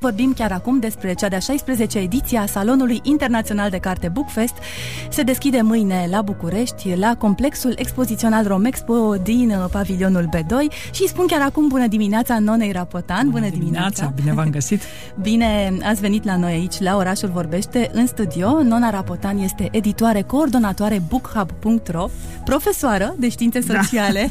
Vorbim chiar acum despre cea de-a 16-a ediție a Salonului Internațional de Carte Bookfest. Se deschide mâine la București, la complexul expozițional Romexpo din uh, pavilionul B2 și spun chiar acum bună dimineața Nonei Rapotan. Bună, bună dimineața! dimineața! Bine v-am găsit! Bine ați venit la noi aici, la Orașul Vorbește, în studio. Nona Rapotan este editoare, coordonatoare bookhub.ro, profesoară de științe da. sociale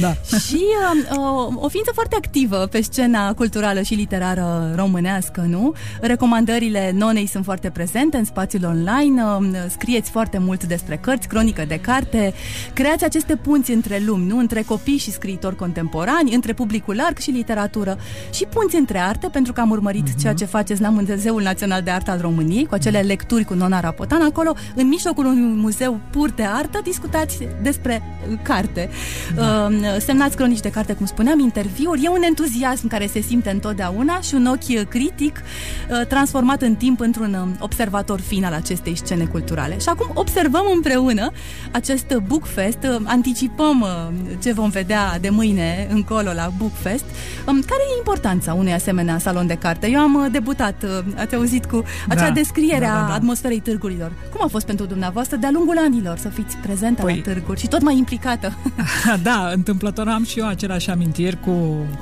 da. și uh, o ființă foarte activă pe scena culturală și literară românească românească, nu? Recomandările nonei sunt foarte prezente în spațiul online, um, scrieți foarte mult despre cărți, cronică de carte, creați aceste punți între lumi, nu? Între copii și scriitori contemporani, între publicul larg și literatură și punți între arte, pentru că am urmărit uh-huh. ceea ce faceți la Muzeul Național de Artă al României, cu acele lecturi cu Nona Rapotan, acolo, în mijlocul unui muzeu pur de artă, discutați despre carte. Da. Uh, semnați cronici de carte, cum spuneam, interviuri, e un entuziasm care se simte întotdeauna și un ochi critic, uh, transformat în timp într-un um, observator fin al acestei scene culturale. Și acum observăm împreună acest Bookfest, uh, anticipăm uh, ce vom vedea de mâine încolo la Bookfest. Um, care e importanța unui asemenea salon de carte? Eu am debutat, ați auzit, cu acea da, descriere da, da, da. a atmosferei târgurilor. Cum a fost pentru dumneavoastră de-a lungul anilor să fiți prezentă păi, la târguri și tot mai implicată? da, întâmplător am și eu aceleași amintiri cu,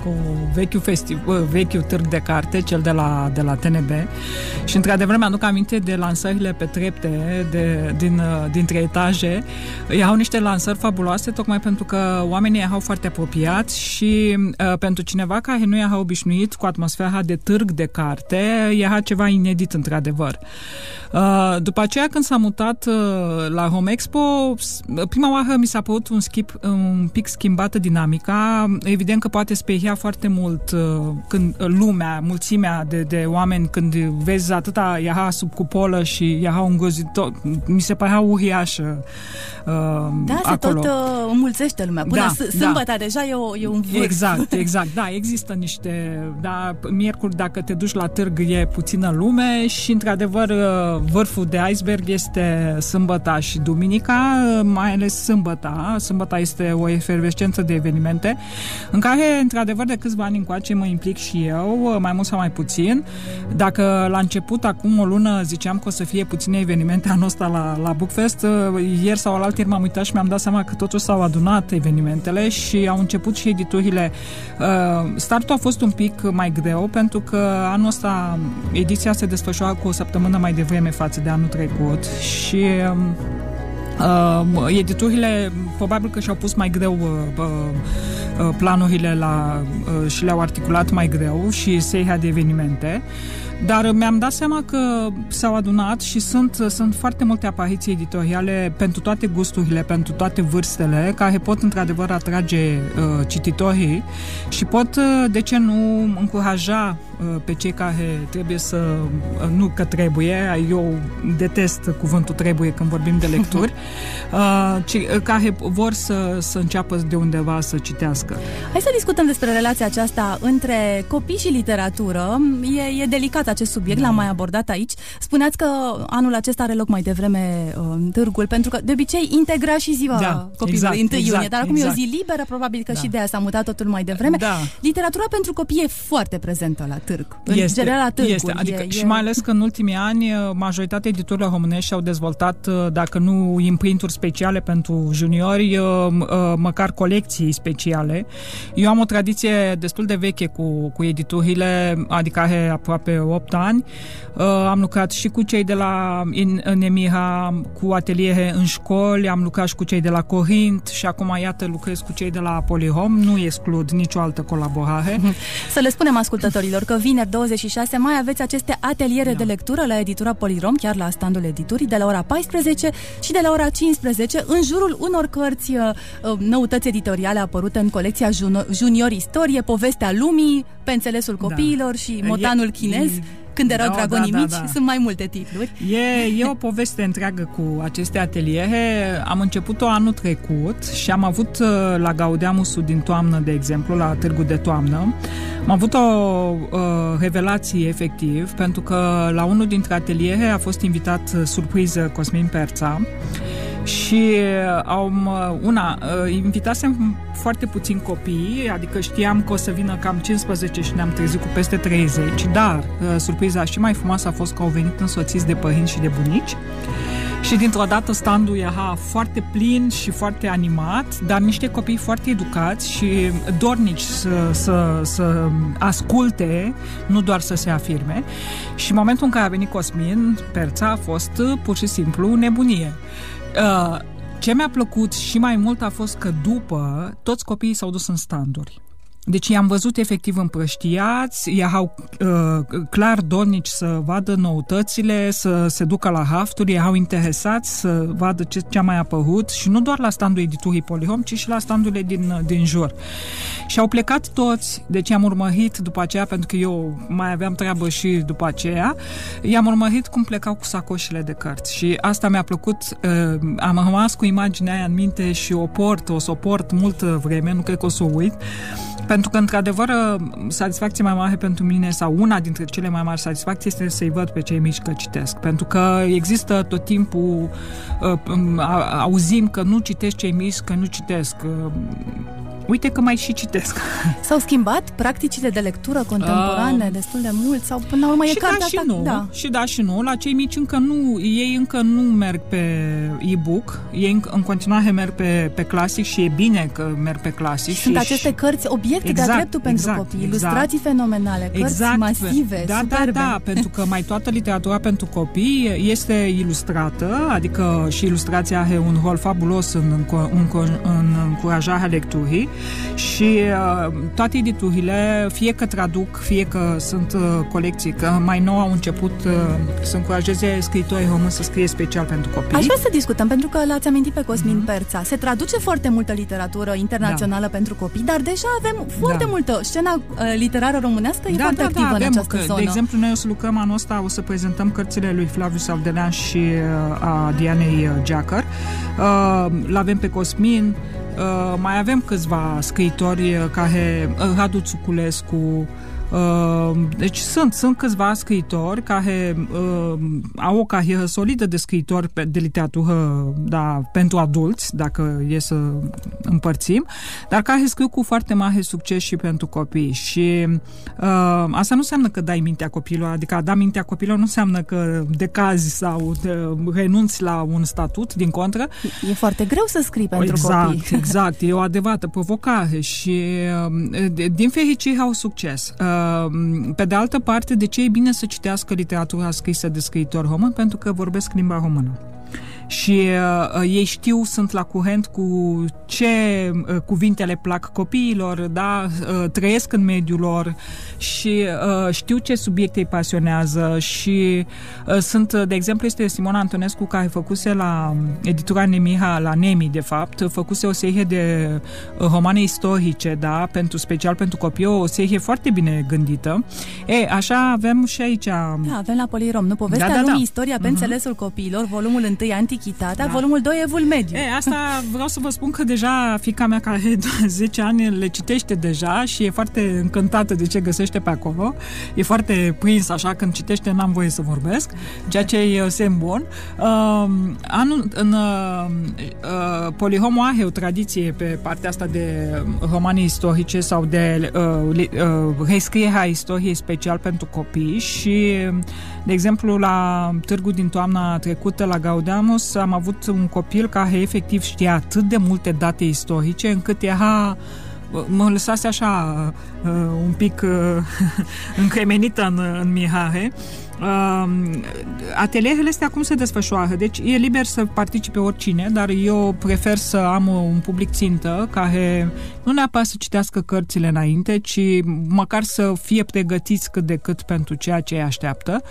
cu vechiul, festiv, vechiul târg de carte, cel de la, de la TNB și într-adevăr mi-aduc aminte de lansările pe trepte de, din, dintre etaje. Erau niște lansări fabuloase tocmai pentru că oamenii erau foarte apropiați și uh, pentru cineva care nu era obișnuit cu atmosfera de târg de carte, era ceva inedit într-adevăr. Uh, după aceea, când s-a mutat uh, la Home Expo, prima oară mi s-a părut un, schimb, un pic schimbată dinamica. Evident că poate speria foarte mult uh, când lumea, mulțimea de, de oameni, când vezi atâta era sub cupolă și era îngrozitor, mi se părea uriașă Da, se acolo. tot uh, înmulțește lumea. Până da, sâmbătă da. deja e, o, e un vârf. Exact, exact. Da, există niște... Da, miercuri, dacă te duci la târg, e puțină lume și, într-adevăr, vârful de iceberg este sâmbăta și duminica, mai ales sâmbăta. Sâmbăta este o efervescență de evenimente în care, într-adevăr, de câțiva ani încoace mă implic și eu, mai mult sau mai puțin. Dacă la început, acum o lună, ziceam că o să fie puține evenimente anul ăsta la, la Bookfest, ieri sau la ieri m-am uitat și mi-am dat seama că totuși s-au adunat evenimentele și au început și editurile. Uh, startul a fost un pic mai greu pentru că anul ăsta ediția se desfășoară cu o săptămână mai devreme față de anul trecut și Uh, editurile probabil că și-au pus mai greu uh, uh, planurile la, uh, și le-au articulat mai greu și seria de evenimente. Dar mi-am dat seama că s-au adunat și sunt, sunt foarte multe apariții editoriale pentru toate gusturile, pentru toate vârstele, care pot într-adevăr atrage uh, cititorii și pot, uh, de ce nu, încuraja uh, pe cei care trebuie să... Uh, nu că trebuie, eu detest cuvântul trebuie când vorbim de lecturi, uh, ci, uh, care vor să, să înceapă de undeva să citească. Hai să discutăm despre relația aceasta între copii și literatură. E, e delicat acest subiect, da. l-am mai abordat aici. Spuneați că anul acesta are loc mai devreme uh, târgul, pentru că de obicei integra și ziua da, copilului, exact, 1 exact, iunie, dar acum exact. e o zi liberă, probabil că da. și de aia s-a mutat totul mai devreme. Da. Literatura pentru copii e foarte prezentă la târg, în este, general la târguri. Este, adică, e, și e... mai ales că în ultimii ani uh, majoritatea editurilor românești au dezvoltat, uh, dacă nu imprinturi speciale pentru juniori, măcar colecții speciale. Eu am o tradiție destul de veche cu, cu editurile, adică are aproape 8 ani. Uh, am lucrat și cu cei de la în, în Emira, cu ateliere în școli, am lucrat și cu cei de la Corint și acum, iată, lucrez cu cei de la Polihom. Nu exclud nicio altă colaborare. Să le spunem ascultătorilor că vineri 26 mai aveți aceste ateliere da. de lectură la editura Polirom, chiar la standul editurii, de la ora 14 și de la ora 15, în jurul unor cărți uh, uh, noutăți editoriale apărute în colecția Junior Istorie, Povestea Lumii, Pe înțelesul da. copiilor da. și Motanul chinez. E când erau da, dragonii da, da, mici, da. sunt mai multe titluri. E, e o poveste întreagă cu aceste ateliere. Am început-o anul trecut și am avut uh, la Gaudeamusul din toamnă, de exemplu, la Târgul de Toamnă, am avut o uh, revelație efectiv, pentru că la unul dintre ateliere a fost invitat uh, surpriză Cosmin Perța Și au, una, invitasem foarte puțin copii, adică știam că o să vină cam 15 și ne-am trezit cu peste 30, dar surpriza și mai frumoasă a fost că au venit însoțiți de părinți și de bunici. Și dintr-o dată standul era foarte plin și foarte animat, dar niște copii foarte educați și dornici să, să, să asculte, nu doar să se afirme. Și în momentul în care a venit Cosmin, Perța a fost pur și simplu nebunie. Uh, ce mi-a plăcut și mai mult a fost că după toți copiii s-au dus în standuri. Deci i-am văzut efectiv împrăștiați, erau uh, clar dornici să vadă noutățile, să se ducă la hafturi, erau interesați să vadă ce, ce a mai apărut și nu doar la standul editurii Polihom, ci și la standurile din, din jur. Și au plecat toți, deci i-am urmărit după aceea, pentru că eu mai aveam treabă și după aceea, i-am urmărit cum plecau cu sacoșile de cărți și asta mi-a plăcut, uh, am rămas cu imaginea aia în minte și o port, o să o port multă vreme, nu cred că o să o uit, pentru că, într-adevăr, satisfacția mai mare pentru mine, sau una dintre cele mai mari satisfacții, este să-i văd pe cei mici că citesc. Pentru că există tot timpul, uh, auzim că nu citești cei mici, că nu citesc. Uh, uite că mai și citesc. S-au schimbat practicile de lectură contemporane uh, destul de mult? Sau până la urmă e și cartea da și asta? nu, da. Și da și nu. La cei mici încă nu, ei încă nu merg pe e-book. Ei în continuare merg pe, pe clasic și e bine că merg pe clasic. Și sunt aceste cărți obiecte exact, de-a dreptul pentru exact, copii, exact. ilustrații fenomenale, cărți exact. masive, da, superbe. Da, da, pentru că mai toată literatura pentru copii este ilustrată, adică și ilustrația are un rol fabulos în, în, în, în încurajarea lecturii și uh, toate editurile, fie că traduc, fie că sunt uh, colecții, că mai nou au început uh, să încurajeze scriitorii români să scrie special pentru copii. Aș vrea să discutăm, pentru că l-ați amintit pe Cosmin mm-hmm. Perța. Se traduce foarte multă literatură internațională da. pentru copii, dar deja avem foarte da. multă. Scena uh, literară românească e da, foarte da, activă da, în această că, zonă. De exemplu, noi o să lucrăm anul ăsta, o să prezentăm cărțile lui Flavius Saldelean și uh, a Dianei Geacăr. Uh, l-avem pe Cosmin, Uh, mai avem câțiva scriitori uh, care uh, Radu Țuculescu, Uh, deci sunt, sunt câțiva scriitori care uh, au o carieră solidă de scriitori de literatură da, pentru adulți, dacă e să împărțim, dar care scriu cu foarte mare succes și pentru copii. Și uh, asta nu înseamnă că dai mintea copilor, adică a da mintea copilor nu înseamnă că decazi sau renunți la un statut, din contră. E foarte greu să scrii pentru exact, copii. Exact, e o adevărată provocare și uh, din fericire au succes. Uh, pe de altă parte, de ce e bine să citească literatura scrisă de scriitori români? Pentru că vorbesc limba română și uh, ei știu, sunt la curent cu ce uh, cuvinte le plac copiilor, da, uh, trăiesc în mediul lor și uh, știu ce subiecte îi pasionează și uh, sunt, de exemplu, este Simona Antonescu care făcuse la editura Nemiha, la Nemi, de fapt, făcuse o serie de uh, romane istorice, da, pentru special pentru copii, o serie foarte bine gândită. E, așa avem și aici... Da, avem la Polirom, nu? Povestea da, da, lumii, da. istoria pe uh-huh. înțelesul copiilor, volumul 1, Antichitatea, da. volumul 2, Evul Mediu. E, asta vreau să vă spun că deja fica mea care 10 ani le citește deja și e foarte încântată de ce găsește pe acolo. E foarte prins așa când citește, n-am voie să vorbesc, ceea ce e semn bun. Uh, anul, în uh, uh, Polihomo are o tradiție pe partea asta de romane istorice sau de uh, uh, rescrierea istoriei special pentru copii și de exemplu, la târgu din toamna trecută, la Gaudeamus, am avut un copil care efectiv știa atât de multe date istorice încât era mă lăsase așa uh, un pic uh, încremenită în, în mirare Uh, atelierele astea cum se desfășoară? Deci e liber să participe oricine, dar eu prefer să am un public țintă care nu neapărat să citească cărțile înainte, ci măcar să fie pregătiți cât de cât pentru ceea ce îi așteaptă.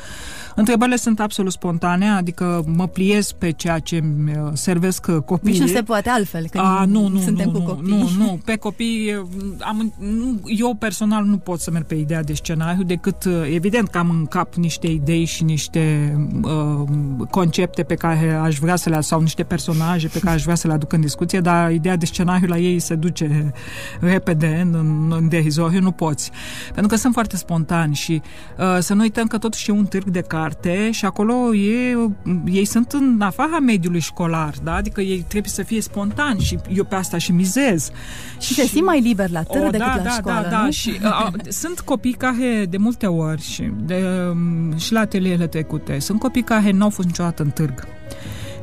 Întrebările sunt absolut spontane, adică mă pliez pe ceea ce îmi uh, servesc copiii. Nici nu se poate altfel, când A, nu, nu, suntem nu, cu copii. Nu, nu, pe copii am, nu, eu personal nu pot să merg pe ideea de scenariu, decât evident că am în cap niște idei și niște uh, concepte pe care aș vrea să le sau niște personaje pe care aș vrea să le aduc în discuție, dar ideea de scenariu la ei se duce repede în, în derizoriu, nu poți. Pentru că sunt foarte spontani și uh, să nu uităm că totuși e un târg de carte și acolo e, ei sunt în afara mediului școlar, da? adică ei trebuie să fie spontani și eu pe asta și mizez. Și, și se simt mai liber la târg o, decât da, la da, școală, da, nu? da, și uh, sunt copii care de multe ori și, de, um, și la atelierele trecute, sunt copii care nu au fost niciodată în târg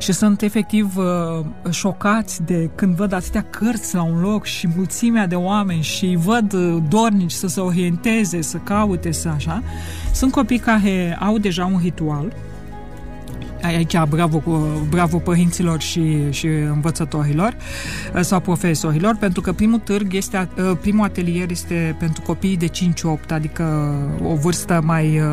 și sunt efectiv uh, șocați de când văd atâtea cărți la un loc și mulțimea de oameni și văd uh, dornici să se orienteze, să caute, să așa. Sunt copii care au deja un ritual aici bravo, bravo părinților și, și învățătorilor uh, sau profesorilor, pentru că primul târg este, uh, primul atelier este pentru copii de 5-8, adică o vârstă mai uh,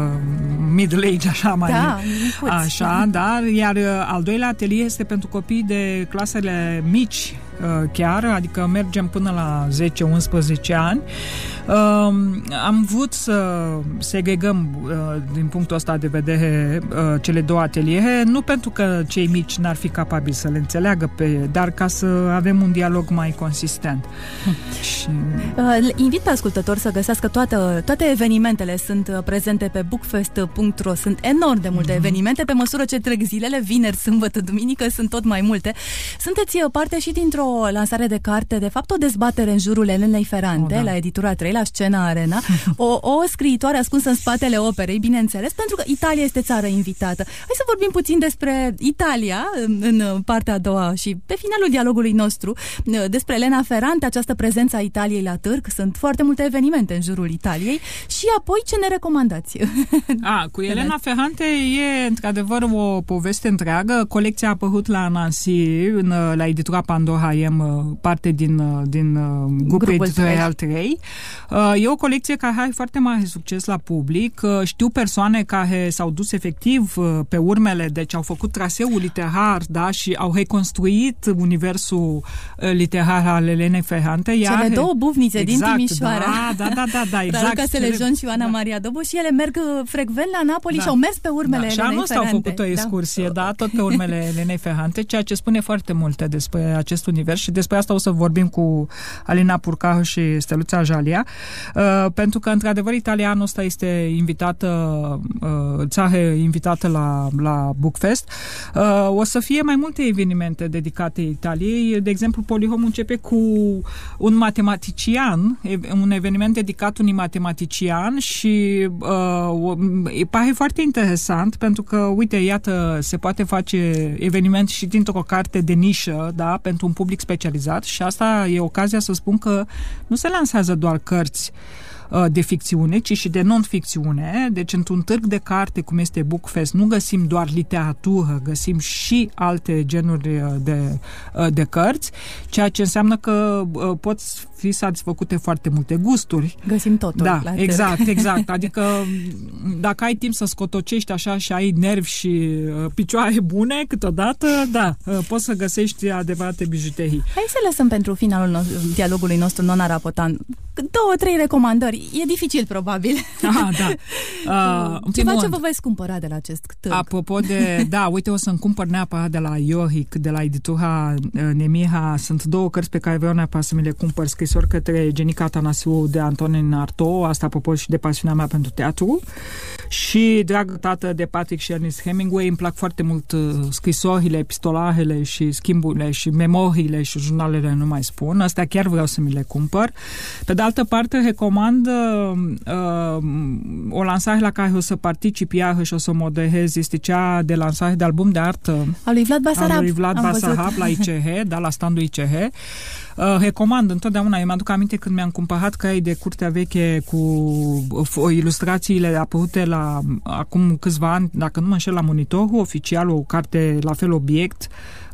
middle age, așa, mai Da, micuți. așa, da, iar al doilea atelier este pentru copii de clasele mici, chiar, adică mergem până la 10-11 ani. Am vrut să segregăm din punctul ăsta de vedere cele două ateliere, nu pentru că cei mici n-ar fi capabili să le înțeleagă, pe, dar ca să avem un dialog mai consistent. Și... Invit pe ascultători să găsească toată, toate evenimentele sunt prezente pe bookfest.ro sunt enorm de multe mm-hmm. evenimente, pe măsură ce trec zilele, vineri, sâmbătă, duminică, sunt tot mai multe. Sunteți parte și dintr-o lansare de carte, de fapt o dezbatere în jurul Elenei Ferrante, oh, da. la editura 3, la Scena Arena, o, o scriitoare ascunsă în spatele operei, bineînțeles, pentru că Italia este țară invitată. Hai să vorbim puțin despre Italia în, în partea a doua și pe finalul dialogului nostru despre Elena Ferrante, această prezență a Italiei la târg. Sunt foarte multe evenimente în jurul Italiei și apoi ce ne recomandați? A, cu Elena Ferrante e într-adevăr o poveste întreagă. Colecția a apărut la Nancy, în, la editura Pandora am parte din, din grupul, grupul editorial 3. E o colecție care are foarte mare succes la public. Știu persoane care s-au dus efectiv pe urmele, deci au făcut traseul literar, da, și au reconstruit universul literar al Elenei Ferrante. Iar Cele două buvnițe exact, din Timișoara. Da, da, da, da, da exact. Raluca Selejon și Ioana da. Maria Dobu și ele merg frecvent la Napoli da. și au mers pe urmele da. Elenei Ferrante. Și anul au făcut o excursie, da. da, tot pe urmele Elenei Ferrante, ceea ce spune foarte multe despre acest univers și despre asta o să vorbim cu Alina Purcahu și Steluța Jalia, uh, pentru că, într-adevăr, Italia anul ăsta este invitată, uh, țară invitată la, la Bookfest. Uh, o să fie mai multe evenimente dedicate Italiei. De exemplu, Polihom începe cu un matematician, un eveniment dedicat unui matematician și uh, pare foarte interesant pentru că, uite, iată, se poate face eveniment și dintr-o carte de nișă, da, pentru un public specializat și asta e ocazia să spun că nu se lansează doar cărți. uh, de ficțiune, ci și de non-ficțiune. Deci, într-un târg de carte, cum este Bookfest, nu găsim doar literatură, găsim și alte genuri uh, de, uh, de cărți, ceea ce înseamnă că poți fi satisfăcute foarte multe gusturi. Găsim totul. Da, la exact, târg. exact. Adică, dacă ai timp să scotocești așa și ai nervi și picioare bune, câteodată, da, poți să găsești adevărate bijuterii. Hai să lăsăm pentru finalul nostru, dialogului nostru Nona Rapotan două, trei recomandări. E dificil, probabil. Ah, da. Uh, Ceva ce vă veți cumpăra de la acest târg. Apropo de... Da, uite, o să-mi cumpăr neapărat de la Ioric, de la editura Nemiha. Sunt două cărți pe care vreau neapărat să mi le cumpăr. Scrisori către Genica Tanasiu de Antonin Arto. Asta apropo și de pasiunea mea pentru teatru. Și Dragă tată de Patrick și Ernest Hemingway. Îmi plac foarte mult scrisorile, epistolarele și schimburile și memoriile și jurnalele, nu mai spun. Astea chiar vreau să mi le cumpăr. Pe de altă parte, recomand uh, o lansare la care o să particip iarăși, o să moderez, este cea de lansare de album de artă al lui Vlad Basarab, al lui Vlad Basarab la ICH, da, la standul ICH. Uh, recomand întotdeauna, eu mă-aduc aminte când mi-am cumpărat cai de curtea veche cu uh, ilustrațiile apărute la acum câțiva ani, dacă nu mă înșel, la monitorul oficial, o carte la fel obiect, uh,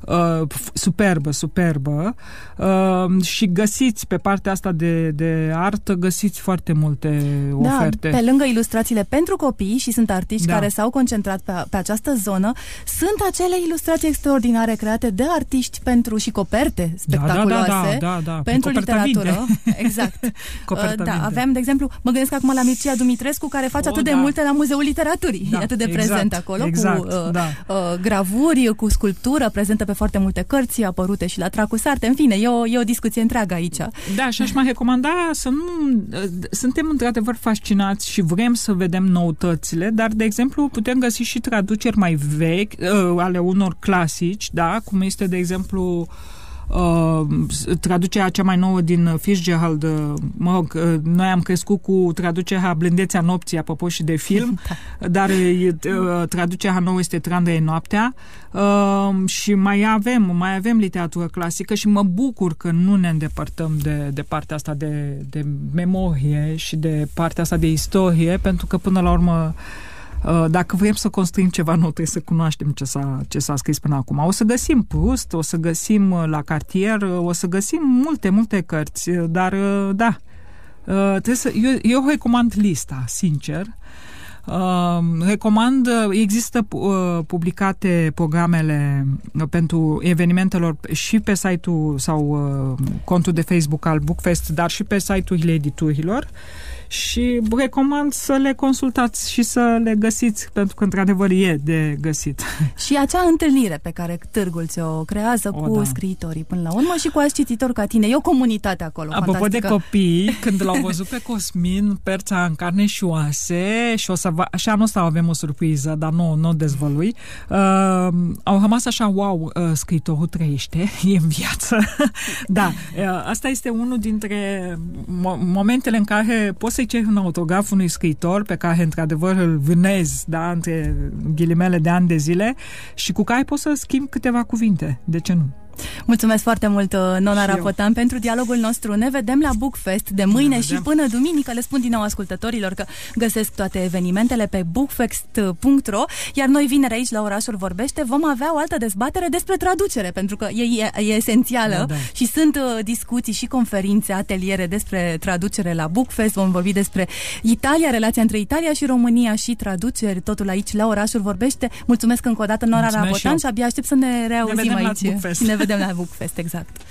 superbă, superbă uh, și găsiți pe partea asta de, de artă, găsiți foarte multe da, oferte. pe lângă ilustrațiile pentru copii și sunt artiști da. care s-au concentrat pe, pe această zonă, sunt acele ilustrații extraordinare create de artiști pentru și coperte spectaculoase da, da, da, da, da. pentru literatură. Vinde. Exact. Coperta da, vinde. aveam, de exemplu, mă gândesc acum la Mircea Dumitrescu, care face Oh, atât de da. multe la Muzeul Literaturii. Da, e atât de exact, prezent acolo, exact, cu uh, da. uh, gravuri, cu sculptură, prezentă pe foarte multe cărți, apărute și la Tracus Arte. În fine, e o, e o discuție întreagă aici. Da, și aș mai recomanda să nu... Suntem într-adevăr fascinați și vrem să vedem noutățile, dar, de exemplu, putem găsi și traduceri mai vechi uh, ale unor clasici, da, cum este, de exemplu, Uh, traducerea cea mai nouă din Fitzgerald, uh, mă rog, uh, noi am crescut cu traducerea Blândețea nopții, apropo și de film, da. dar uh, traducerea nouă este Trandre noaptea uh, și mai avem, mai avem literatură clasică și mă bucur că nu ne îndepărtăm de, de partea asta de, de memorie și de partea asta de istorie, pentru că până la urmă dacă vrem să construim ceva nou, trebuie să cunoaștem ce s-a, ce s-a scris până acum. O să găsim Proust, o să găsim la cartier, o să găsim multe, multe cărți, dar da, trebuie să, eu, eu recomand lista, sincer. Uh, recomand, există uh, publicate programele pentru evenimentelor și pe site-ul sau uh, contul de Facebook al Bookfest, dar și pe site-urile editurilor și recomand să le consultați și să le găsiți, pentru că într-adevăr e de găsit. Și acea întâlnire pe care târgul ți-o creează o, cu da. scriitorii până la urmă și cu alți cititori ca tine. E o comunitate acolo, Apropo fantastică. de copii, când l-au văzut pe Cosmin, perța în carne și oase, și o să va, și anul ăsta avem o surpriză, dar nu, nu o dezvălui, uh, au rămas așa, wow, uh, scriitorul trăiește, e în viață. da, uh, asta este unul dintre mo- momentele în care poți să-i ceri un autograf unui scriitor pe care, într-adevăr, îl vânezi, da, între ghilimele de ani de zile și cu care poți să schimbi câteva cuvinte. De ce nu? Mulțumesc foarte mult, Nona Rapotan, pentru dialogul nostru. Ne vedem la Bookfest de mâine și până duminică. Le spun din nou ascultătorilor că găsesc toate evenimentele pe bookfest.ro iar noi vineri aici la Orașul Vorbește vom avea o altă dezbatere despre traducere, pentru că e, e, e esențială Da, da. și sunt uh, discuții și conferințe, ateliere despre traducere la Bookfest. Vom vorbi despre Italia, relația între Italia și România și traduceri, totul aici la Orașul Vorbește. Mulțumesc încă o dată, Nora Mulțumesc și Rapotan, eu. și abia aștept să ne reauzim vedem la aici. Bookfest. Ne vedem la Bookfest, exact.